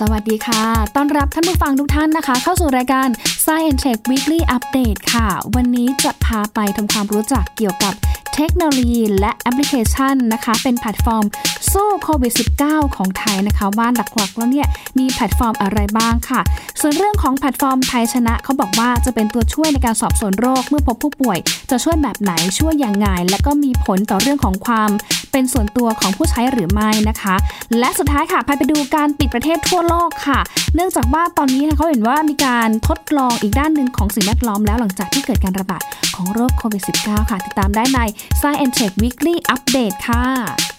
สวัสดีค่ะ ต้อนรับท่านผู้ฟังทุกท่านนะคะ เข้าสู่รายการ Science Tech Weekly Update ค่ะ วันนี้จะพาไปทำความรู้จักเกี่ยวกับเทคโนโลยีและแอปพลิเคชันนะคะ เป็นแพลตฟอร์ม สู้โควิด -19 ของไทยนะคะว่าหลักๆแล้วเนี่ยมีแพลตฟอร์มอะไรบ้างค่ะ ส่วนเรื่องของแพลตฟอร์มไทยชนะเขาบอกว่าจะเป็นตัวช่วยในการสอบสวนโรคเมื่อพบผู้ป่วย จะช่วยแบบไหนช่วยอย่างไงและก็มีผลต่อเรื่องของความเป็นส่วนตัวของผู้ใช้หรือไม่นะคะ และสุดท้ายค่ะพาไปดูการปิดประเทศทั่วโลกค่ะ เนื่องจากว่าตอนนี้เขาเห็นว่ามีการทดลองอีกด้านหนึ่งของสิ่งแวดล้อมแล้วหลังจากที่เกิดการระบาดของโรคโควิด -19 ค่ะ ติดตามได้ใน Science Tech Weekly Update ค่ะ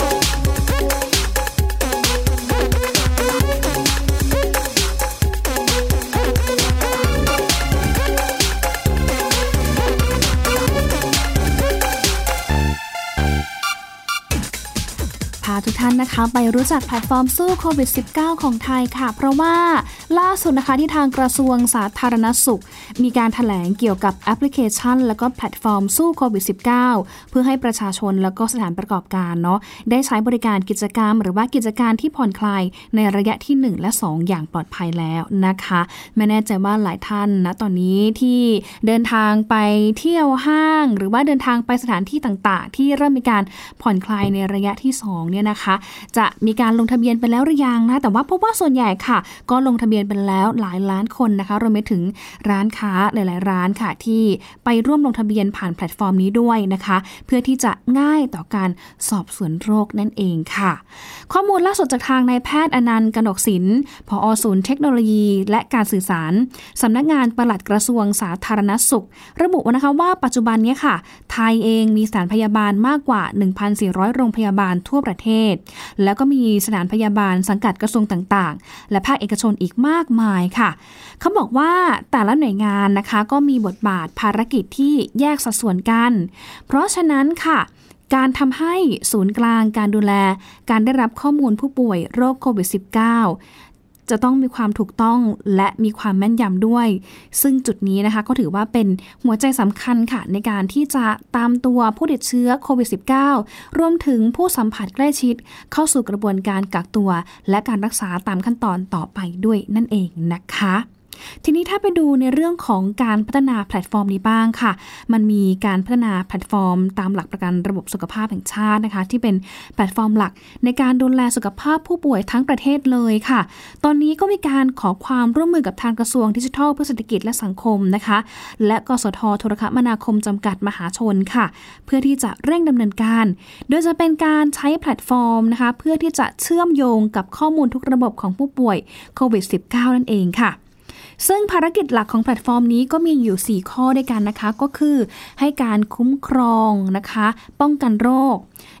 พ ทุกท่านนะคะ ไปรู้จักแพลตฟอร์มสู้โควิด -19 ของไทยค่ะ เพราะว่าล่าสุดนะคะที่ทางกระทรวงสาธารณสุข มีการแถลงเกี่ยวกับแอปพลิเคชัน และก็แพลตฟอร์มสู้โควิด -19 เพื่อให้ประชาชนและก็สถานประกอบการเนาะได้ใช้บริการกิจกรรม หรือว่ากิจการที่ผ่อนคลายในระยะที่ 1 และ 2 อย่างปลอดภัยแล้วนะคะไม่แน่ใจว่าหลายท่านนะตอนนี้ที่เดินทางไปเที่ยวห้าง หรือว่าเดินทางไปสถานที่ต่างๆ ที่เริ่มมีการผ่อนคลายในระยะที่2เนี่ยนะคะ จะมีการลงทะเบียนไปแล้วหรือยังนะแต่ว่าพบว่าส่วนใหญ่ค่ะ ก็ลงทะเบียนไปแล้วหลายล้านคนนะคะรวมไปถึงร้านค้าหลาย ๆ ร้านค่ะที่ไปร่วมลงทะเบียนผ่านแพลตฟอร์มนี้ด้วยนะคะ เพื่อที่จะง่ายต่อการสอบสวนโรคนั่นเองค่ะ ข้อมูลล่าสุดจากทางนายแพทย์อนันต์กนกศิลป์ผอศูนย์เทคโนโลยี และการสื่อสารสำนักงานปลัดกระทรวงสาธารณสุข ระบุนะคะว่าปัจจุบันนี้ค่ะ ไทยเองมีสถานพยาบาลมากกว่า 1,400 โรงพยาบาลทั่วประเทศแล้วก็มีสถานพยาบาลสังกัดกระทรวงต่างๆ และภาคเอกชนอีกมากมายค่ะ เขาบอกว่าแต่ละหน่วยงานนะคะ ก็มีบทบาทภารกิจที่แยกสัดส่วนกัน เพราะฉะนั้นค่ะการทำให้ศูนย์กลางการดูแล การได้รับข้อมูลผู้ป่วยโรคโควิด -19 จะต้องมีความถูกต้องและมีความแม่นยำด้วย ซึ่งจุดนี้นะคะก็ถือว่าเป็นหัวใจสำคัญค่ะ ในการที่จะตามตัวผู้ติดเชื้อโควิด -19 รวมถึงผู้สัมผัสใกล้ชิด เข้าสู่กระบวนการกักตัว และการรักษาตามขั้นตอนต่อไปด้วยนั่นเองนะคะ ทีนี้ถ้าไปดูในเรื่องของการพัฒนาแพลตฟอร์มนี้บ้างค่ะ มันมีการพัฒนาแพลตฟอร์ม ตามหลักประกันระบบสุขภาพแห่งชาตินะคะ ที่เป็นแพลตฟอร์มหลักในการดูแลสุขภาพผู้ป่วยทั้งประเทศเลยค่ะ ตอนนี้ก็มีการขอความร่วมมือกับทางกระทรวงดิจิทัลเพื่อเศรษฐกิจและสังคมนะคะ และกสทโทรคมนาคมจำกัดมหาชนค่ะ เพื่อที่จะเร่งดำเนินการ โดยจะเป็นการใช้แพลตฟอร์มนะคะ เพื่อที่จะเชื่อมโยงกับข้อมูลทุกระบบของผู้ป่วยโควิด -19 นั่นเองค่ะ ซึ่งภารกิจหลักของแพลตฟอร์มนี้ก็มีอยู่ 4 ข้อด้วยกันนะคะ ก็คือ ให้การคุ้มครองนะคะ ป้องกันโรค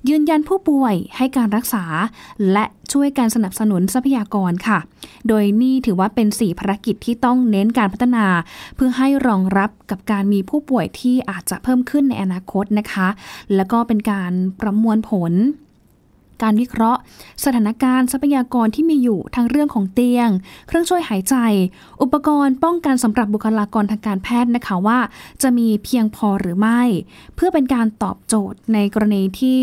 ยืนยันผู้ป่วยให้การรักษา และช่วยการสนับสนุนทรัพยากรค่ะ โดยนี่ถือว่าเป็น 4 ภารกิจที่ต้องเน้นการพัฒนา เพื่อให้รองรับกับการมีผู้ป่วยที่อาจจะเพิ่มขึ้นในอนาคตนะคะ แล้วก็เป็นการประมวลผล การวิเคราะห์ สถานการณ์ทรัพยากรที่มีอยู่ทั้งเรื่องของเตียง เครื่องช่วยหายใจ อุปกรณ์ป้องกันสำหรับบุคลากรทางการแพทย์นะคะว่า จะมีเพียงพอหรือไม่ เพื่อเป็นการตอบโจทย์ในกรณีที่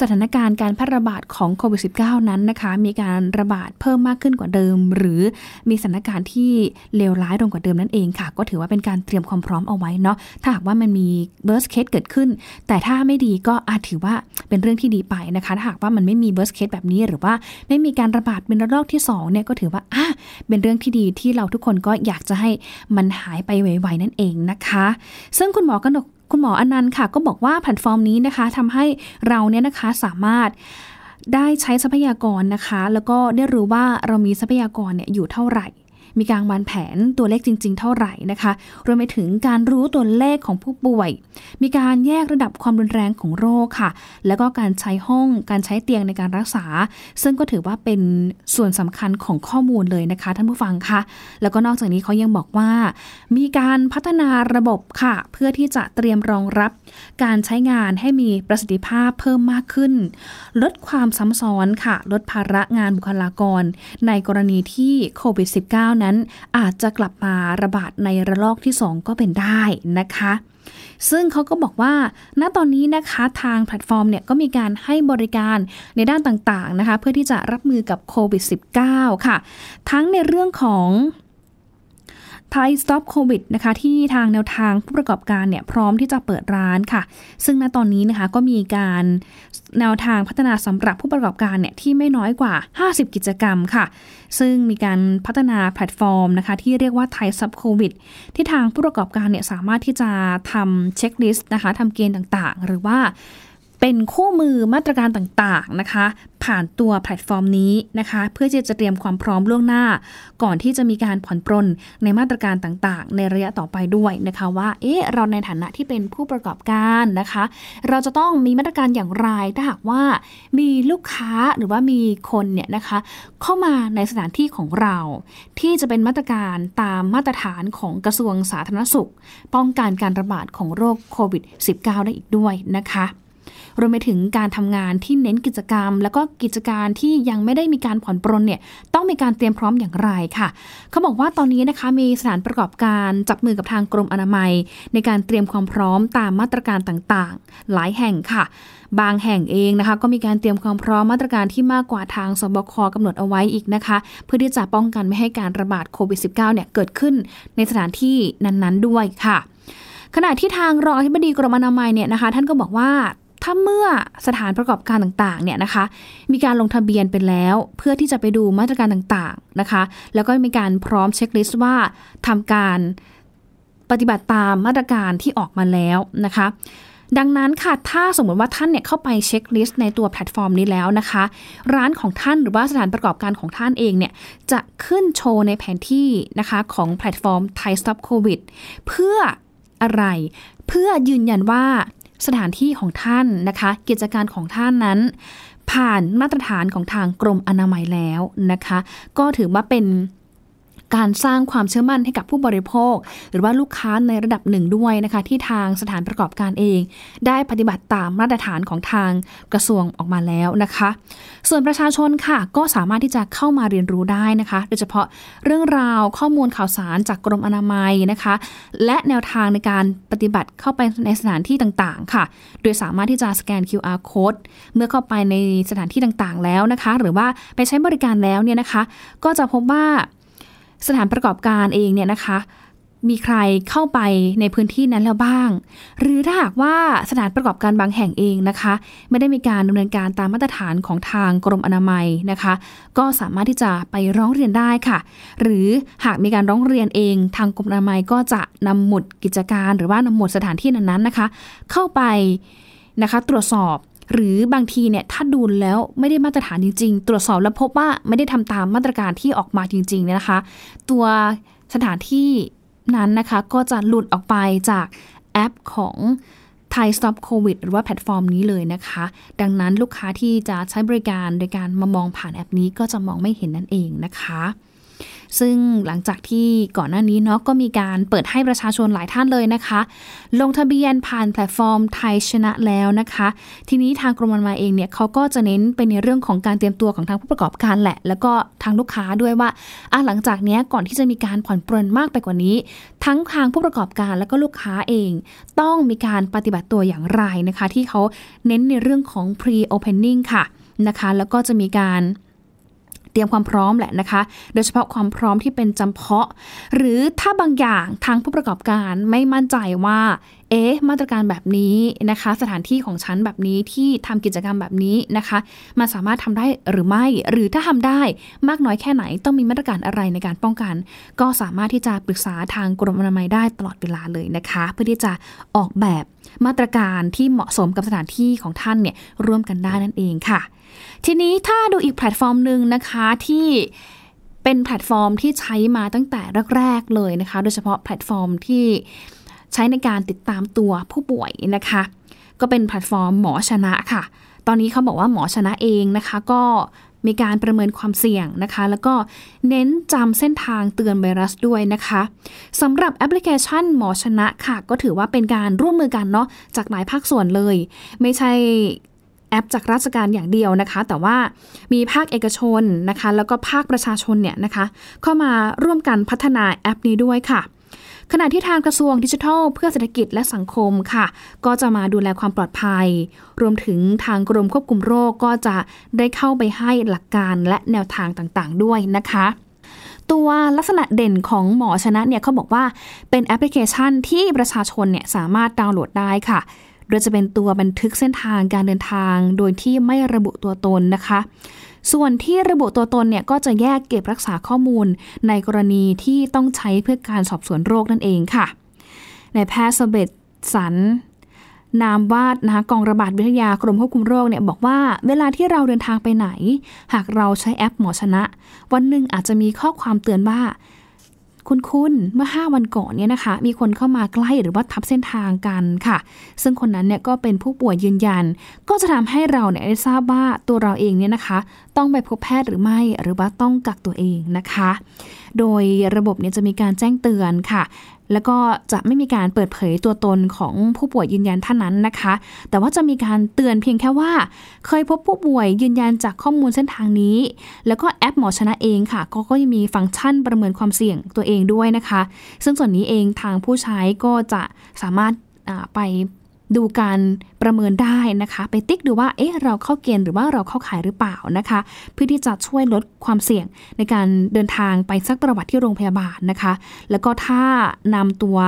สถานการณ์การแพร่ระบาดของโควิด -19 นั้นนะคะ มีการระบาดเพิ่มมากขึ้นกว่าเดิม หรือมีสถานการณ์ที่เลวร้ายลงกว่าเดิมนั่นเองค่ะ ก็ถือว่าเป็นการเตรียมความพร้อมเอาไว้เนาะถ้าหากว่ามันมี burst case เกิดขึ้น แต่ถ้าไม่ดีก็อาจถือว่าเป็นเรื่องที่ดีไปนะคะถ้าหากว่ามันไม่มี burst case แบบนี้ หรือว่าไม่มีการระบาดเป็นระลอกที่2เนี่ยก็ถือว่าอะเป็นเรื่องที่ดีที่เราทุกคนก็อยากจะให้มันหายไปไวๆนั่นเองนะคะ ซึ่งคุณหมอกนก คุณหมออนันต์ค่ะ ก็บอกว่าแพลตฟอร์มนี้นะคะทำให้เราเนี่ยนะคะสามารถได้ใช้ทรัพยากรนะคะ แล้วก็ได้รู้ว่าเรามีทรัพยากรเนี่ยอยู่เท่าไหร่ มีการวางแผนตัวเลขจริง ๆ เท่าไหร่นะคะรวมไปถึงการรู้ตัวเลขของผู้ป่วย มีการแยกระดับความรุนแรงของโรคค่ะ แล้วก็การใช้ห้องการใช้เตียงในการรักษา ซึ่งก็ถือว่าเป็นส่วนสำคัญของข้อมูลเลยนะคะท่านผู้ฟังคะแล้วก็นอกจากนี้เขายังบอกว่า มีการพัฒนาระบบค่ะ เพื่อที่จะเตรียมรองรับ การใช้งานให้มีประสิทธิภาพเพิ่มมากขึ้น ลดความซ้ำซ้อนค่ะ ลดภาระงานบุคลากร ในกรณีที่โควิด -19 นั้นอาจจะกลับมาระบาดในระลอกที่ 2 ก็เป็นได้นะคะ ซึ่งเขาก็บอกว่า ณตอนนี้นะคะทางแพลตฟอร์มเนี่ยก็มีการให้บริการในด้านต่างๆนะคะ เพื่อที่จะรับมือกับโควิด -19 ค่ะ ทั้งในเรื่องของ Thai Stop COVID นะคะที่ทางแนวทางผู้ประกอบการเนี่ยพร้อมที่จะเปิดร้านค่ะ ซึ่งณตอนนี้นะคะก็มีการแนวทางพัฒนาสำหรับผู้ประกอบการเนี่ยที่ไม่น้อยกว่า 50 กิจกรรมค่ะ ซึ่งมีการพัฒนาแพลตฟอร์มนะคะที่เรียกว่า Thai Stop COVIDที่ทางผู้ประกอบการเนี่ยสามารถที่จะทำ checklist นะคะทำเกณฑ์ต่างๆ หรือว่า เป็นคู่มือมาตรการต่างๆนะคะ ผ่านตัวแพลตฟอร์มนี้นะคะ เพื่อที่จะเตรียมความพร้อมล่วงหน้า ก่อนที่จะมีการผ่อนปรนในมาตรการต่างๆ ในระยะต่อไปด้วยนะคะว่าเอ๊ะเราในฐานะที่เป็นผู้ประกอบการนะคะ เราจะต้องมีมาตรการอย่างไรถ้าหากว่ามีลูกค้าหรือว่ามีคนเนี่ยนะคะเข้ามาในสถานที่ของเรา ที่จะเป็นมาตรการตามมาตรฐานของกระทรวงสาธารณสุข ป้องกันการระบาดของโรคโควิด -19 ได้อีกด้วยนะคะ รวมไปถึงการทำงานที่เน้นกิจกรรม แล้วก็กิจการที่ยังไม่ได้มีการผ่อนปรนเนี่ยต้องมีการเตรียมพร้อมอย่างไรค่ะ เขาบอกว่าตอนนี้นะคะมีสถานประกอบการจับมือกับทางกรมอนามัย ในการเตรียมความพร้อมตามมาตรการต่างๆ หลายแห่งค่ะ บางแห่งเองนะคะก็มีการเตรียมความพร้อมมาตรการที่มากกว่าทางสบคกำหนดเอาไว้อีกนะคะ เพื่อที่จะป้องกันไม่ให้การระบาดโควิด -19 เนี่ยเกิดขึ้นในสถานที่นั้นๆด้วยค่ะขณะที่ทางรองอธิบดีกรมอนามัยเนี่ยนะคะ ท่านก็บอกว่า ถ้าเมื่อสถานประกอบการต่างๆเนี่ยนะคะ มีการลงทะเบียนไปแล้ว เพื่อที่จะไปดูมาตรการต่างๆนะคะ แล้วก็มีการพร้อมเช็คลิสต์ว่าทำการปฏิบัติตามมาตรการที่ออกมาแล้วนะคะ ดังนั้นค่ะถ้าสมมติว่าท่านเนี่ยเข้าไป checklist ในตัวแพลตฟอร์มนี้แล้วนะคะ ร้านของท่านหรือว่าสถานประกอบการของท่านเองเนี่ยจะขึ้นโชว์ในแผนที่นะคะของแพลตฟอร์ม Thai Stop COVID เพื่ออะไรเพื่อยืนยันว่า สถานที่ของท่านนะคะ กิจการของท่านนั้น ผ่านมาตรฐานของทางกรมอนามัยแล้วนะคะ ก็ถือว่าเป็น การสร้างความเชื่อมั่นให้กับผู้บริโภค หรือว่าลูกค้าในระดับหนึ่งด้วยนะคะ ที่ทางสถานประกอบการเอง ได้ปฏิบัติตามมาตรฐานของทางกระทรวงออกมาแล้วนะคะ ส่วนประชาชนค่ะก็สามารถที่จะเข้ามาเรียนรู้ได้นะคะ โดยเฉพาะเรื่องราวข้อมูลข่าวสารจากกรมอนามัยนะคะ และแนวทางในการปฏิบัติเข้าไปในสถานที่ต่างๆ ค่ะ โดยสามารถที่จะสแกน QR code เมื่อเข้าไปในสถานที่ต่างๆ แล้วนะคะ หรือว่าไปใช้บริการแล้วเนี่ยนะคะ ก็จะพบว่า สถานประกอบการเองเนี่ยนะคะ มีใครเข้าไปในพื้นที่นั้นแล้วบ้าง หรือถ้าหากว่าสถานประกอบการบางแห่งเองนะคะ ไม่ได้มีการดำเนินการตามมาตรฐานของทางกรมอนามัยนะคะ ก็สามารถที่จะไปร้องเรียนได้ค่ะ หรือหากมีการร้องเรียนเองทางกรมอนามัยก็จะนำหมุดกิจการ หรือว่านำหมุดสถานที่นั้นๆนะคะ เข้าไปนะคะ ตรวจสอบ หรือบางทีเนี่ยถ้าดูแล้วไม่ได้มาตรฐานจริง ๆ ตรวจสอบแล้วพบว่าไม่ได้ทำตามมาตรการที่ออกมาจริงๆเนี่ยนะคะ ตัวสถานที่นั้นนะคะ ก็จะหลุดออกไปจากแอปของไทย Stop COVID หรือว่าแพลตฟอร์มนี้เลยนะคะ ดังนั้นลูกค้าที่จะใช้บริการโดยการมามองผ่านแอปนี้ก็จะมองไม่เห็นนั่นเองนะคะ ซึ่งหลังจากที่ก่อนหน้านี้เนาะก็มีการเปิดให้ประชาชนหลายท่านเลยนะคะ ลงทะเบียนผ่านแพลตฟอร์มไทยชนะแล้วนะคะ ทีนี้ทางกรมอนามัยเองเนี่ยเขาก็จะเน้นไปในเรื่องของการเตรียมตัวของทางผู้ประกอบการแหละ แล้วก็ทางลูกค้าด้วยว่าอะหลังจากนี้ก่อนที่จะมีการผ่อนปรนมากไปกว่านี้ ทั้งทางผู้ประกอบการแล้วก็ลูกค้าเอง ต้องมีการปฏิบัติตัวอย่างไรนะคะ ที่เขาเน้นในเรื่องของ pre opening ค่ะนะคะ แล้วก็จะมีการ เตรียมความพร้อมแหละนะคะ โดยเฉพาะความพร้อมที่เป็นจำเพาะ หรือถ้าบางอย่างทางผู้ประกอบการไม่มั่นใจว่า เอ๊ะมาตรการแบบนี้นะคะ สถานที่ของฉันแบบนี้ที่ทำกิจกรรมแบบนี้นะคะมันสามารถทำได้หรือไม่ หรือถ้าทำได้มากน้อยแค่ไหนต้องมีมาตรการอะไรในการป้องกัน ก็สามารถที่จะปรึกษาทางกรมอนามัยได้ตลอดเวลาเลยนะคะ เพื่อที่จะออกแบบมาตรการที่เหมาะสมกับสถานที่ของท่านเนี่ยร่วมกันได้นั่นเองค่ะ ทีนี้ถ้าดูอีกแพลตฟอร์มหนึ่งนะคะที่เป็นแพลตฟอร์มที่ใช้มาตั้งแต่แรกๆเลยนะคะ โดยเฉพาะแพลตฟอร์มที่ ใช้ในการติดตามตัวผู้ป่วยนะคะ ก็เป็นแพลตฟอร์มหมอชนะค่ะ ตอนนี้เขาบอกว่าหมอชนะเองนะคะ ก็มีการประเมินความเสี่ยงนะคะ แล้วก็เน้นจำเส้นทางเตือนไวรัสด้วยนะคะสำหรับแอปพลิเคชันหมอชนะค่ะ ก็ถือว่าเป็นการร่วมมือกันเนาะจากหลายภาคส่วนเลย ไม่ใช่แอปจากราชการอย่างเดียวนะคะ แต่ว่ามีภาคเอกชนนะคะ แล้วก็ภาคประชาชนเนี่ยนะคะ เข้ามาร่วมกันพัฒนาแอปนี้ด้วยค่ะ ขณะที่ทางกระทรวงดิจิทัล เพื่อเศรษฐกิจและสังคมค่ะ ก็จะมาดูแลความปลอดภัย รวมถึงทางกรมควบคุมโรคก็จะได้เข้าไปให้หลักการและแนวทางต่างๆ ด้วยนะคะ ตัวลักษณะเด่นของหมอชนะเนี่ยเขาบอกว่าเป็นแอปพลิเคชันที่ประชาชนเนี่ยสามารถดาวน์โหลดได้ค่ะโดยจะเป็นตัวบันทึกเส้นทางการเดินทาง โดยที่ไม่ระบุตัวตนนะคะ ส่วนที่ระบุตัวตนเนี่ยก็จะแยกเก็บรักษาข้อมูล ในกรณีที่ต้องใช้เพื่อการสอบสวนโรคนั่นเองค่ะ ในแพทย์สเบตสันนามวาดนะคะกองระบาดวิทยากรมควบคุมโรคเนี่ยบอกว่าเวลาที่เราเดินทางไปไหน หากเราใช้แอปหมอชนะ วันหนึ่งอาจจะมีข้อความเตือนว่า คุณคุณเมื่อ 5 วันก่อนเนี่ยนะคะ มีคนเข้ามาใกล้หรือว่าทับเส้นทางกันค่ะ ซึ่งคนนั้นเนี่ยก็เป็นผู้ป่วยยืนยัน ก็จะทำให้เราเนี่ยได้ทราบว่าตัวเราเองเนี่ยนะคะ ต้องไปพบแพทย์หรือไม่หรือว่าต้องกักตัวเองนะคะ โดยระบบเนี่ยจะมีการแจ้งเตือนค่ะแล้วก็จะไม่มีการเปิดเผยตัวตนของผู้ป่วยยืนยันท่านนั้นนะคะ แต่ว่าจะมีการเตือนเพียงแค่ว่า เคยพบผู้ป่วยยืนยันจากข้อมูลเส้นทางนี้ แล้วก็แอปหมอชนะเองค่ะก็ก็ยังมีฟังก์ชันประเมินความเสี่ยงตัวเองด้วยนะคะ ซึ่งส่วนนี้เองทางผู้ใช้ก็จะสามารถไป ดูการประเมินได้นะคะ ไปติ๊กดูว่าเอ๊ะเราเข้าเกณฑ์หรือว่าเราเข้าขายหรือเปล่านะคะ เพื่อที่จะช่วยลดความเสี่ยงในการเดินทางไปซักประวัติที่โรงพยาบาลนะคะ แล้วก็ถ้านำตัว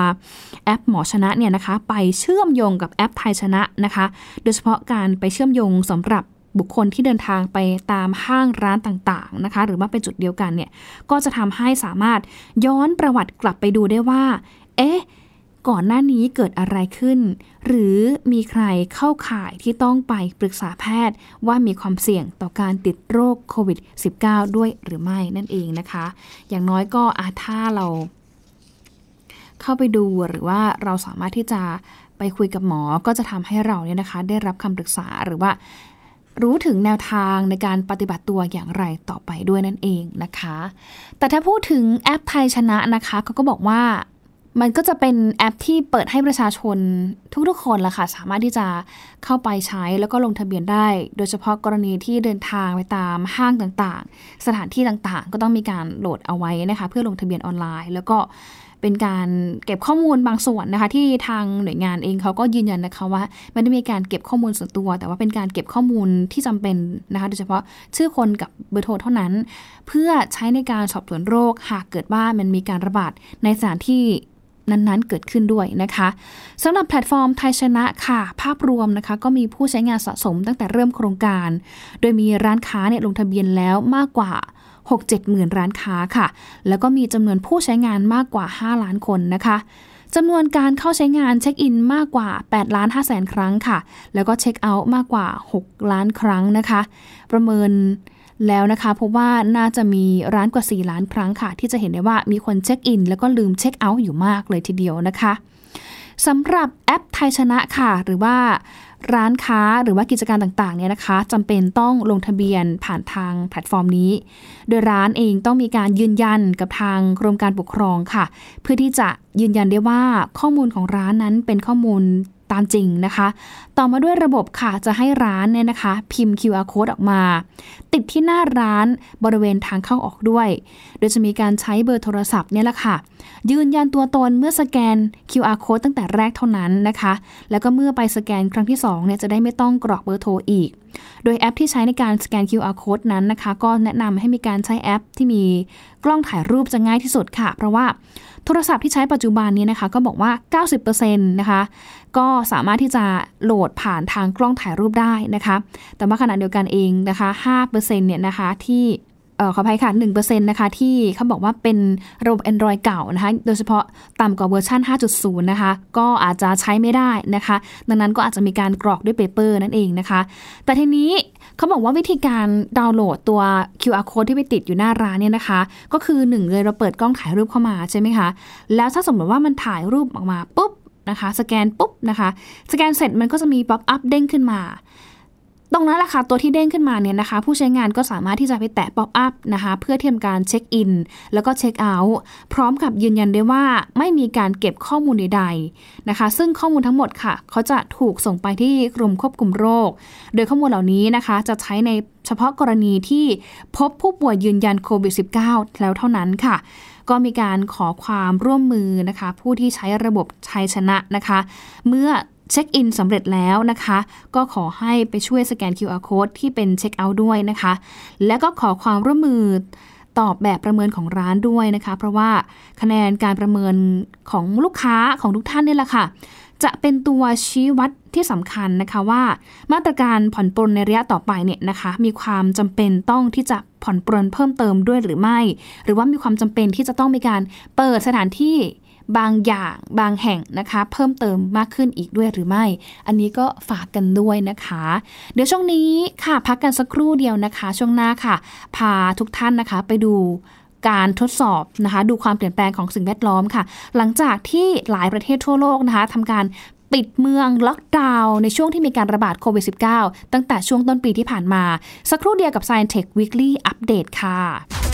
แอปหมอชนะเนี่ยนะคะ ไปเชื่อมโยงกับแอปไทยชนะนะคะ โดยเฉพาะการไปเชื่อมโยงสำหรับบุคคลที่เดินทางไปตามห้างร้านต่างๆนะคะ หรือว่าเป็นจุดเดียวกันเนี่ยก็จะทำให้สามารถย้อนประวัติกลับไปดูได้ว่า เอ๊ะ ก่อนหน้านี้เกิดอะไรขึ้น หรือมีใครเข้าข่ายที่ต้องไปปรึกษาแพทย์ว่ามีความเสี่ยงต่อการติดโรคโควิด -19 ด้วยหรือไม่นั่นเองนะคะ อย่างน้อยก็อาถ้าเราเข้าไปดูหรือว่าเราสามารถที่จะไปคุยกับหมอก็จะทำให้เราเนี่ยนะคะ ได้รับคำปรึกษาหรือว่ารู้ถึงแนวทางในการปฏิบัติตัวอย่างไรต่อไปด้วยนั่นเองนะคะ แต่ถ้าพูดถึงแอปไทยชนะนะคะเขาก็บอกว่า มันก็จะเป็นแอปที่เปิดให้ประชาชนทุกๆคนละค่ะ สามารถที่จะเข้าไปใช้แล้วก็ลงทะเบียนได้ โดยเฉพาะกรณีที่เดินทางไปตามห้างต่างๆ สถานที่ต่างๆ ก็ต้องมีการโหลดเอาไว้นะคะ เพื่อลงทะเบียนออนไลน์ แล้วก็เป็นการเก็บข้อมูลบางส่วนนะคะ ที่ทางหน่วยงานเองเขาก็ยืนยันนะคะว่าไม่ได้มีการเก็บข้อมูลส่วนตัว แต่ว่าเป็นการเก็บข้อมูลที่จำเป็นนะคะโดยเฉพาะชื่อคนกับเบอร์โทรเท่านั้น เพื่อใช้ในการสอบสวนโรคหากเกิดว่ามันมีการระบาดในสถานที่ นั้นๆ เกิดขึ้นด้วยนะคะสำหรับแพลตฟอร์มไทยชนะค่ะ ภาพรวมนะคะก็มีผู้ใช้งานสะสมตั้งแต่เริ่มโครงการ โดยมีร้านค้าเนี่ยลงทะเบียนแล้วมากกว่า 6-7 หมื่นร้านค้าค่ะ แล้วก็มีจำนวนผู้ใช้งานมากกว่า 5 ล้านคนนะคะจำนวนการเข้าใช้งานเช็คอินมากกว่า8ล้าน5แสนครั้งค่ะ แล้วก็เช็คเอาท์มากกว่า 6 ล้านครั้งนะคะ ประเมิน แล้วนะคะพบว่าน่าจะมีร้านกว่า 4 ล้านครั้งค่ะ ที่จะเห็นได้ว่ามีคนเช็คอิน แล้วก็ลืมเช็คเอาท์อยู่มากเลยทีเดียวนะคะสำหรับแอปไทยชนะค่ะ หรือว่าร้านค้าหรือว่ากิจการต่างๆเนี่ยนะคะจำเป็นต้องลงทะเบียนผ่านทางแพลตฟอร์มนี้ โดยร้านเองต้องมีการยืนยันกับทางกรมการปกครองค่ะ เพื่อที่จะยืนยันได้ว่าข้อมูลของร้านนั้นเป็นข้อมูล ตามจริงนะคะ ต่อมาด้วยระบบค่ะจะให้ร้านเนี่ยนะคะ พิมพ์ QR code ออกมา ติดที่หน้าร้านบริเวณทางเข้าออกด้วย โดยจะมีการใช้เบอร์โทรศัพท์เนี่ยแหละค่ะ ยืนยันตัวตนเมื่อสแกน QR code ตั้งแต่แรกเท่านั้นนะคะ แล้วก็เมื่อไปสแกนครั้งที่2เนี่ยจะได้ไม่ต้องกรอกเบอร์โทรอีก โดยแอปที่ใช้ในการสแกน QR code นั้นนะคะ ก็แนะนำให้มีการใช้แอปที่มีกล้องถ่ายรูปจะง่ายที่สุดค่ะ เพราะว่าโทรศัพท์ที่ใช้ปัจจุบันนี้นะคะ ก็บอกว่า 90%นะคะ ก็สามารถที่จะโหลดผ่านทางกล้องถ่ายรูปได้นะคะ แต่ว่าขณะเดียวกันเองนะคะ 5%เนี่ยนะคะที่ ขออภัยค่ะ1%นะคะที่เขาบอกว่าเป็นระบบ Android เก่านะคะ โดยเฉพาะต่ำกว่าเวอร์ชัน5.0 นะคะ ก็อาจจะใช้ไม่ได้นะคะ ดังนั้นก็อาจจะมีการกรอกด้วย paper นั่นเองนะคะ แต่ทีนี้เขาบอกว่าวิธีการดาวน์โหลดตัว QR code ที่ไปติดอยู่หน้าร้านเนี่ยนะคะ ก็คือหนึ่งเลยเราเปิดกล้องถ่ายรูปเข้ามาใช่ไหมคะ แล้วถ้าสมมติว่ามันถ่ายรูปออกมาปุ๊บนะคะ สแกนปุ๊บนะคะ สแกนเสร็จมันก็จะมีป๊อปอัพเด้งขึ้นมา ตรงนั้นแหละค่ะตัวที่เด้งขึ้นมาเนี่ยนะคะ ผู้ใช้งานก็สามารถที่จะไปแตะป๊อปอัพนะคะ เพื่อเตรียมการเช็คอิน แล้วก็เช็คเอาท์พร้อมกับยืนยันได้ว่าไม่มีการเก็บข้อมูลใดๆนะคะ ซึ่งข้อมูลทั้งหมดค่ะ เขาจะถูกส่งไปที่กรมควบคุมโรค โดยข้อมูลเหล่านี้นะคะจะใช้ในเฉพาะกรณีที่พบผู้ป่วยยืนยันโควิด -19 แล้วเท่านั้นค่ะ ก็มีการขอความร่วมมือนะคะ ผู้ที่ใช้ระบบชัยชนะนะคะ เมื่อ เช็คอินสำเร็จแล้วนะคะ ก็ขอให้ไปช่วยสแกน QR code ที่เป็นเช็คเอาท์ด้วยนะคะ และก็ขอความร่วมมือตอบแบบประเมินของร้านด้วยนะคะ เพราะว่าคะแนนการประเมินของลูกค้าของทุกท่านนี่แหละค่ะ จะเป็นตัวชี้วัดที่สำคัญนะคะว่า มาตรการผ่อนปลนในระยะต่อไปเนี่ยนะคะ มีความจำเป็นต้องที่จะผ่อนปลนเพิ่มเติมด้วยหรือไม่ หรือว่ามีความจำเป็นที่จะต้องมีการเปิดสถานที่ บางอย่างบางแห่งนะคะ เพิ่มเติมมากขึ้นอีกด้วยหรือไม่ อันนี้ก็ฝากกันด้วยนะคะ เดี๋ยวช่วงนี้ค่ะพักกันสักครู่เดียวนะคะ ช่วงหน้าค่ะ พาทุกท่านนะคะไปดูการทดสอบนะคะ ดูความเปลี่ยนแปลงของสิ่งแวดล้อมค่ะ หลังจากที่หลายประเทศทั่วโลกนะคะทำการปิดเมืองล็อกดาวน์ในช่วงที่มีการระบาดโควิด -19 ตั้งแต่ช่วงต้นปีที่ผ่านมา สักครู่เดียวกับ Science Tech Weekly Update ค่ะ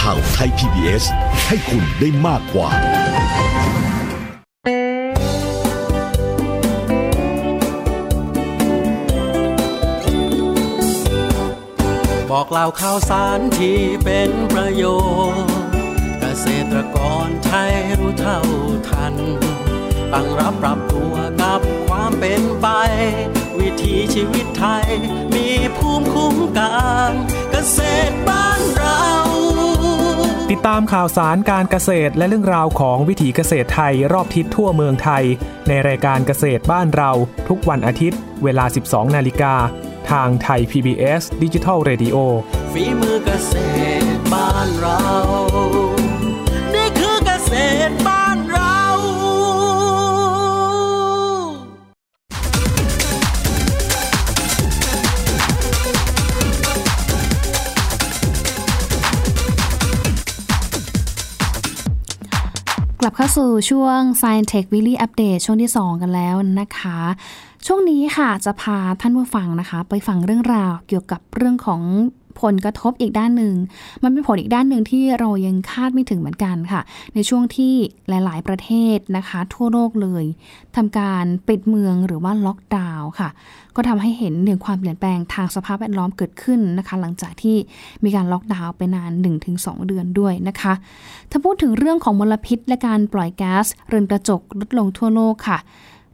ข่าวไทย PBS ให้คุณได้มากกว่า บอกเล่าข่าวสารที่เป็นประโยชน์ เกษตรกรไทยรู้เท่าทัน ตั้งรับปรับตัวกับความเป็นไป วิถีชีวิตไทยมีภูมิคุ้มกัน เกษตรบ้านเรา ติดตามข่าวสารการเกษตรและเรื่องราวของวิถีเกษตรไทยรอบทิศทั่วเมืองไทย ในรายการเกษตรบ้านเรา ทุกวันอาทิตย์ เวลา 12 นาฬิกา ทางไทย PBS ดิจิทัล Radio ฝีมือเกษตรบ้านเรา สู่ช่วง Science Tech Weekly Update ช่วงที่ 2 กันแล้วนะคะ ช่วงนี้ค่ะจะพาท่านผู้ฟังนะคะ ไปฟังเรื่องราวเกี่ยวกับเรื่องของ ผลกระทบอีกด้านหนึ่ง มันเป็นผลอีกด้านหนึ่งที่เรายังคาดไม่ถึงเหมือนกันค่ะ ในช่วงที่หลาย ๆ ประเทศนะคะ ทั่วโลกเลยทำการปิดเมืองหรือว่าล็อกดาวน์ค่ะ ก็ทำให้เห็นถึงความเปลี่ยนแปลงทางสภาพแวดล้อมเกิดขึ้นนะคะ หลังจากที่มีการล็อกดาวน์ไปนาน 1-2 เดือนด้วยนะคะ ถ้าพูดถึงเรื่องของมลพิษและการปล่อยแก๊าซเรือนกระจกลดลงทั่วโลกค่ะ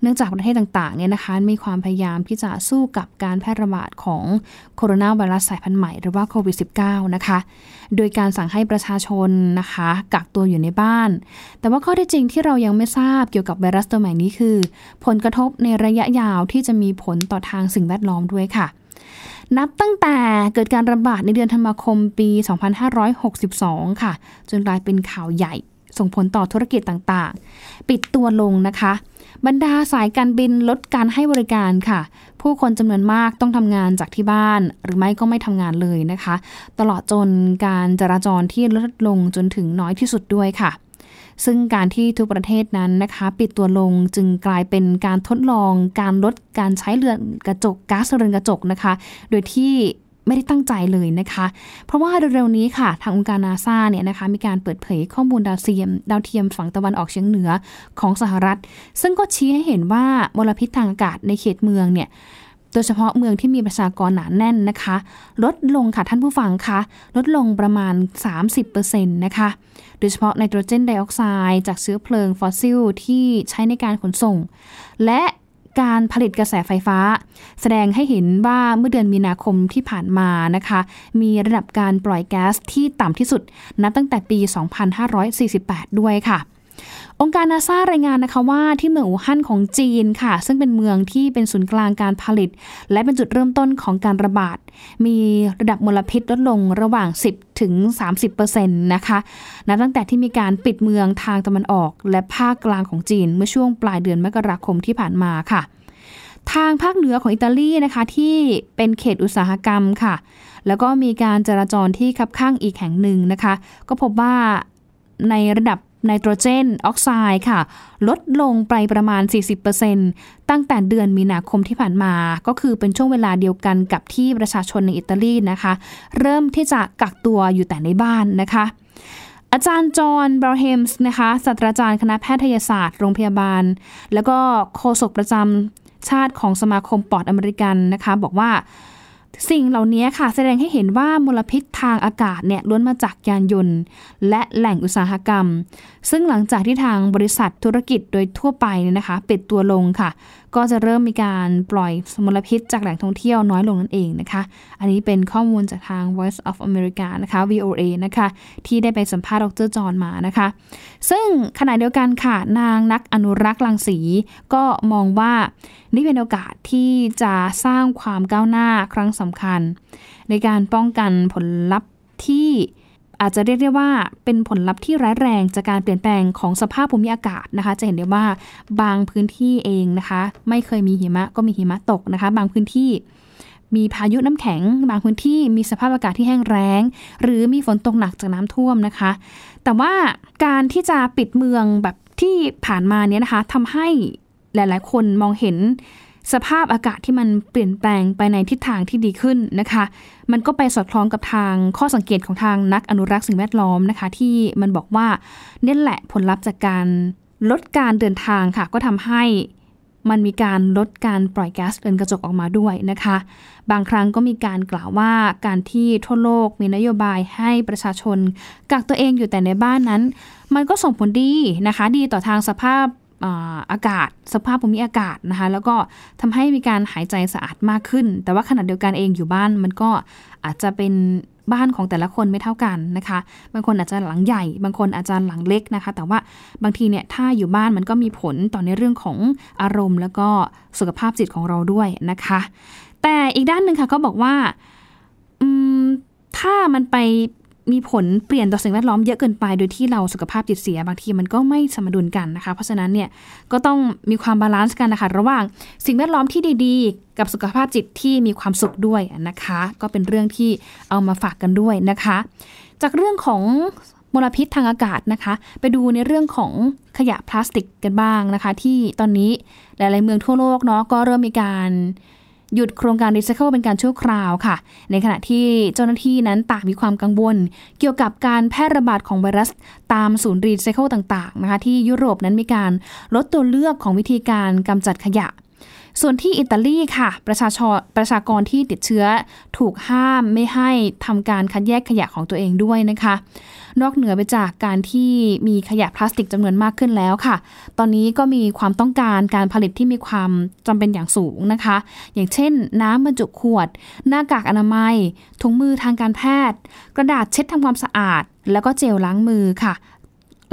เนื่องจากประเทศต่างๆเนี่ยนะคะมีความพยายามที่จะสู้กับการแพร่ระบาดของโคโรนาไวรัสสายพันธุ์ใหม่หรือว่าโควิด -19 นะคะ โดยการสั่งให้ประชาชนนะคะกักตัวอยู่ในบ้าน แต่ว่าข้อเท็จจริงที่เรายังไม่ทราบเกี่ยวกับไวรัสตัวใหม่นี้คือ ผลกระทบในระยะยาวที่จะมีผลต่อทางสิ่งแวดล้อมด้วยค่ะนับตั้งแต่เกิดการระบาดในเดือนธันวาคมปี 2562 ค่ะ จนกลายเป็นข่าวใหญ่ ส่งผลต่อธุรกิจต่างๆ ปิดตัวลงนะคะ บรรดาสายการบินลดการให้บริการค่ะ ผู้คนจำนวนมากต้องทำงานจากที่บ้าน หรือไม่ก็ไม่ทำงานเลยนะคะ ตลอดจนการจราจรที่ลดลงจนถึงน้อยที่สุดด้วยค่ะซึ่งการที่ทุกประเทศนั้นนะคะ ปิดตัวลงจึงกลายเป็นการทดลองการลดการใช้เรือนกระจกก๊าซเรือนกระจกนะคะ โดยที่ ไม่ได้ตั้งใจเลยนะคะ เพราะว่าเร็วๆนี้ค่ะ ทางองค์การนาซาเนี่ยนะคะมีการเปิดเผยข้อมูลดาวเทียม ดาวเทียมฝั่งตะวันออกเฉียงเหนือของสหรัฐ ซึ่งก็ชี้ให้เห็นว่ามลพิษทางอากาศในเขตเมืองเนี่ยโดยเฉพาะเมืองที่มีประชากรหนาแน่นนะคะ ลดลงค่ะท่านผู้ฟังคะลดลงประมาณ 30%นะคะโดยเฉพาะไนโตรเจนไดออกไซด์จากเชื้อเพลิงฟอสซิลที่ใช้ในการขนส่ง และ การผลิตกระแสไฟฟ้า แสดงให้เห็นว่าเมื่อเดือนมีนาคมที่ผ่านมานะคะ มีระดับการปล่อยแก๊สที่ต่ำที่สุดนับตั้งแต่ปี 2548 ด้วยค่ะ องค์การนาซารายงานนะคะว่าที่เมืองอู่ฮั่นของจีนค่ะ ซึ่งเป็นเมืองที่เป็นศูนย์กลางการผลิต และเป็นจุดเริ่มต้นของการระบาด มีระดับมลพิษลดลงระหว่าง 10 ถึง 30%นะคะนับตั้งแต่ที่มีการปิดเมืองทางตะวันออก และภาคกลางของจีนเมื่อช่วงปลายเดือนมกราคมที่ผ่านมาค่ะทางภาคเหนือของอิตาลีนะคะที่เป็นเขตอุตสาหกรรมค่ะ แล้วก็มีการจราจรที่คับข้างอีกแห่งหนึ่งนะคะ ก็พบว่าในระดับ ไนโตรเจนออกไซด์ค่ะ ลดลงไปประมาณ 40%ตั้งแต่เดือนมีนาคมที่ผ่านมา ก็คือเป็นช่วงเวลาเดียวกันกับที่ประชาชนในอิตาลีนะคะ เริ่มที่จะกักตัวอยู่แต่ในบ้านนะคะอาจารย์จอห์นบราเฮมส์นะคะศาสตราจารย์คณะแพทยศาสตร์โรงพยาบาล แล้วก็โฆษกประจำชาติของสมาคมปอดอเมริกันนะคะ บอกว่า สิ่งเหล่านี้ค่ะแสดงให้เห็นว่ามลพิษทางอากาศเนี่ยล้วนมาจากยานยนต์ และแหล่งอุตสาหกรรม ซึ่งหลังจากที่ทางบริษัทธุรกิจโดยทั่วไปเนี่ยนะคะ ปิดตัวลงค่ะ ก็จะเริ่มมีการปล่อยมลพิษจากแหล่งท่องเที่ยวน้อยลงนั่นเองนะคะ อันนี้เป็นข้อมูลจากทาง Voice of America นะคะ VOA นะคะ ที่ได้ไปสัมภาษณ์ดรจอห์นมานะคะ ซึ่งขณะเดียวกันค่ะ นางนักอนุรักษ์ลังสี ก็มองว่านี่เป็นโอกาสที่จะสร้างความก้าวหน้าครั้งสำคัญ ในการป้องกันผลลัพธ์ที่ อาจจะเรียกได้ว่าเป็นผลลัพธ์ที่ร้ายแรงจากการเปลี่ยนแปลงของสภาพภูมิอากาศนะคะ จะเห็นได้ว่าบางพื้นที่เองนะคะ ไม่เคยมีหิมะก็มีหิมะตกนะคะ บางพื้นที่มีพายุน้ำแข็ง บางพื้นที่มีสภาพอากาศที่แห้งแล้ง หรือมีฝนตกหนักจากน้ำท่วมนะคะ แต่ว่าการที่จะปิดเมืองแบบที่ผ่านมาเนี้ยนะคะทำให้หลาย ๆ คนมองเห็น สภาพอากาศที่มันเปลี่ยนแปลงไปในทิศทางที่ดีขึ้นนะคะ มันก็ไปสอดคล้องกับทางข้อสังเกตของทางนักอนุรักษ์สิ่งแวดล้อมนะคะ ที่มันบอกว่านี่แหละผลลัพธ์จากการลดการเดินทางค่ะ ก็ทำให้มันมีการลดการปล่อยแก๊สเรือนกระจกออกมาด้วยนะคะ บางครั้งก็มีการกล่าวว่าการที่ทั่วโลกมีนโยบายให้ประชาชนกักตัวเองอยู่แต่ในบ้านนั้น มันก็ส่งผลดีนะคะ ดีต่อทางสภาพ อากาศ สภาพภูมิอากาศนะคะแล้วก็ทำให้มีการหายใจสะอาดมากขึ้น แต่ว่าขณะเดียวกันเองอยู่บ้านมันก็อาจจะเป็นบ้านของแต่ละคนไม่เท่ากันนะคะ บางคนอาจจะหลังใหญ่ บางคนอาจจะหลังเล็กนะคะ แต่ว่าบางทีเนี่ยถ้าอยู่บ้านมันก็มีผลต่อในเรื่องของอารมณ์ แล้วก็สุขภาพจิตของเราด้วยนะคะ แต่อีกด้านหนึ่งค่ะก็บอกว่าถ้ามันไป มีผลเปลี่ยนต่อสิ่งแวดล้อมเยอะเกินไปโดยที่เราสุขภาพจิตเสียบางทีมันก็ไม่สมดุลกันนะคะ เพราะฉะนั้นเนี่ยก็ต้องมีความ balance กันนะคะระหว่างสิ่งแวดล้อมที่ดีๆ กับสุขภาพจิตที่มีความสุขด้วยนะคะ ก็เป็นเรื่องที่เอามาฝากกันด้วยนะคะ จากเรื่องของมลพิษทางอากาศนะคะ ไปดูในเรื่องของขยะพลาสติกกันบ้างนะคะ ที่ตอนนี้หลาย ๆ เมืองทั่วโลกเนาะก็เริ่มมีการ หยุดโครงการรีไซเคิลเป็นการชั่วคราวค่ะ ในขณะที่เจ้าหน้าที่นั้นต่างมีความกังวล เกี่ยวกับการแพร่ระบาดของไวรัส ตามศูนย์รีไซเคิลต่างๆนะคะที่ยุโรปนั้นมีการลดตัวเลือกของวิธีการกำจัดขยะ ส่วนที่อิตาลีค่ะ ประชาชนประชากรที่ติดเชื้อถูกห้ามไม่ให้ทำการคัดแยกขยะของตัวเองด้วยนะคะ นอกเหนือไปจากการที่มีขยะพลาสติกจำนวนมากขึ้นแล้วค่ะ ตอนนี้ก็มีความต้องการการผลิตที่มีความจำเป็นอย่างสูงนะคะ อย่างเช่น น้ำบรรจุขวด หน้ากากอนามัยถุงมือทางการแพทย์ กระดาษเช็ดทำความสะอาด แล้วก็เจลล้างมือค่ะ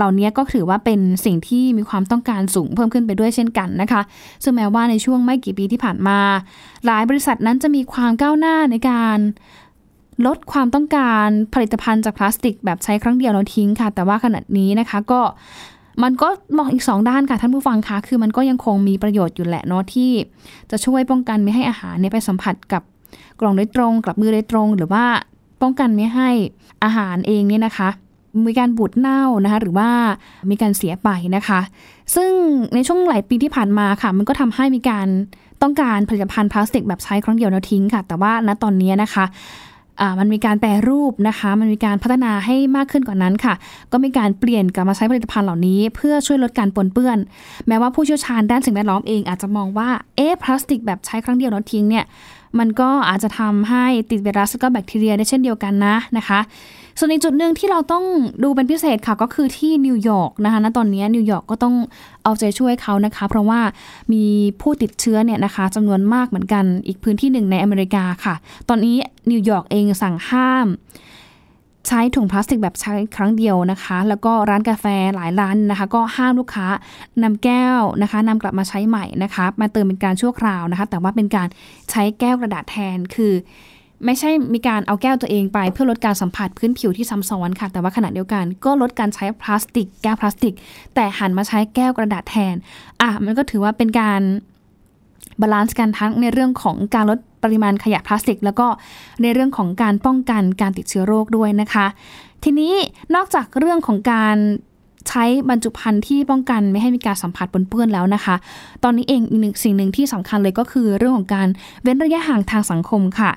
เหล่านี้ก็ถือว่าเป็นสิ่งที่มีความต้องการสูงเพิ่มขึ้นไปด้วยเช่นกันนะคะ ซึ่งแม้ว่าในช่วงไม่กี่ปีที่ผ่านมา หลายบริษัทนั้นจะมีความก้าวหน้าในการลดความต้องการผลิตภัณฑ์จากพลาสติก แบบใช้ครั้งเดียวแล้วทิ้งค่ะ แต่ว่าขณะนี้นะคะก็มันก็มองอีกสองด้านค่ะท่านผู้ฟังคะคือมันก็ยังคงมีประโยชน์อยู่แหละเนาะที่จะช่วยป้องกันไม่ให้อาหารเนี่ยไปสัมผัสกับกล่องโดยตรงกับมือโดยตรง หรือว่าป้องกันไม่ให้อาหารเองเนี่ยนะคะ มีการบูดเน่านะคะ หรือว่ามีการเสียไปนะคะ ซึ่งในช่วงหลายปีที่ผ่านมาค่ะ มันก็ทำให้มีการต้องการผลิตภัณฑ์พลาสติกแบบใช้ครั้งเดียวแล้วทิ้งค่ะ แต่ว่าณตอนนี้นะคะมันมีการแปรรูปนะคะ มันมีการพัฒนาให้มากขึ้นกว่านั้นค่ะ ก็มีการเปลี่ยนกลับมาใช้ผลิตภัณฑ์เหล่านี้ เพื่อช่วยลดการปนเปื้อน แม้ว่าผู้เชี่ยวชาญด้านสิ่งแวดล้อมเองอาจจะมองว่า เอ๊ะพลาสติกแบบใช้ครั้งเดียวแล้วทิ้งเนี่ย มันก็อาจจะทำให้ติดไวรัสและก็แบคทีเรียได้เช่นเดียวกันนะนะคะ ส่วนอีกจุดหนึ่งที่เราต้องดูเป็นพิเศษค่ะก็คือที่นิวยอร์กนะคะณตอนนี้นิวยอร์กก็ต้องเอาใจช่วยเขานะคะ เพราะว่ามีผู้ติดเชื้อเนี่ยนะคะจำนวนมากเหมือนกันอีกพื้นที่หนึ่งในอเมริกาค่ะ ตอนนี้นิวยอร์กเองสั่งห้าม ใช้ถุงพลาสติกแบบใช้ครั้งเดียวนะคะ แล้วก็ร้านกาแฟหลายร้านนะคะ ก็ห้ามลูกค้านำแก้วนะคะนำกลับมาใช้ใหม่นะคะ มาเติมเป็นการชั่วคราวนะคะ แต่ว่าเป็นการใช้แก้วกระดาษแทนคือ ไม่ใช่มีการเอาแก้วตัวเองไป เพื่อลดการสัมผัสพื้นผิวที่ซ้ำซ้อนค่ะ แต่ว่าขณะเดียวกัน ก็ลดการใช้พลาสติก แก้วพลาสติก แต่หันมาใช้แก้วกระดาษแทนอะมันก็ถือว่าเป็นการ balance กันทั้งในเรื่องของการลดปริมาณขยะพลาสติก แล้วก็ในเรื่องของการป้องกันการติดเชื้อโรคด้วยนะคะ ทีนี้นอกจากเรื่องของการใช้บรรจุภัณฑ์ที่ป้องกันไม่ให้มีการสัมผัสปนเปื้อนแล้วนะคะ ตอนนี้เองอีกหนึ่งสิ่งหนึ่งที่สำคัญเลยก็คือเรื่องของการเว้นระยะห่างทางสังคมค่ะ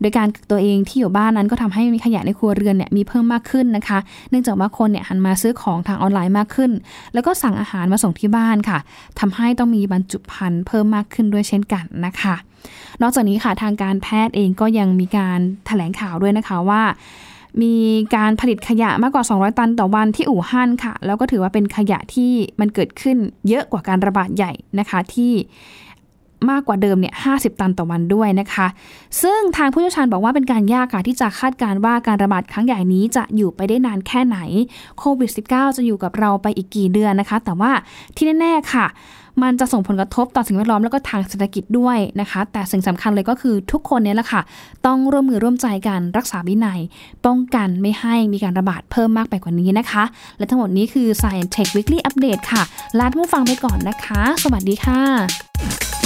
โดยการตัวเองที่อยู่บ้านนั้นก็ทำให้มีขยะในครัวเรือนเนี่ยมีเพิ่มมากขึ้นนะคะ เนื่องจากว่าคนเนี่ยหันมาซื้อของทางออนไลน์มากขึ้น แล้วก็สั่งอาหารมาส่งที่บ้านค่ะทำให้ต้องมีบรรจุภัณฑ์เพิ่มมากขึ้นด้วยเช่นกันนะคะ นอกจากนี้ค่ะทางการแพทย์เองก็ยังมีการถแถลงข่าวด้วยนะคะว่ามีการผลิตขยะมากกว่า 200 ตันต่อวันที่อู่ฮั่นค่ะ แล้วก็ถือว่าเป็นขยะที่มันเกิดขึ้นเยอะกว่าการระบาดใหญ่นะคะที่ มากกว่าเดิมเนี่ย50ตันต่อวันด้วยนะคะ ซึ่งทางผู้เชี่ยวชาญบอกว่าเป็นการยากค่ะที่จะคาดการว่าการระบาดครั้งใหญ่นี้จะอยู่ไปได้นานแค่ไหนโควิด -19 จะอยู่กับเราไปอีกกี่เดือนนะคะ แต่ว่าที่แน่ๆค่ะ มันจะส่งผลกระทบต่อสิ่งแวดล้อมแล้วก็ทางเศรษฐกิจด้วยนะคะ แต่สิ่งสำคัญเลยก็คือทุกคนเนี่ยแหละค่ะ ต้องร่วมมือร่วมใจกันรักษาวินัย ป้องกันไม่ให้มีการระบาดเพิ่มมากไปกว่านี้นะคะ และทั้งหมดนี้คือ Science Tech Weekly Update ค่ะลาท่านผู้ฟังไปก่อนนะคะ สวัสดีค่ะ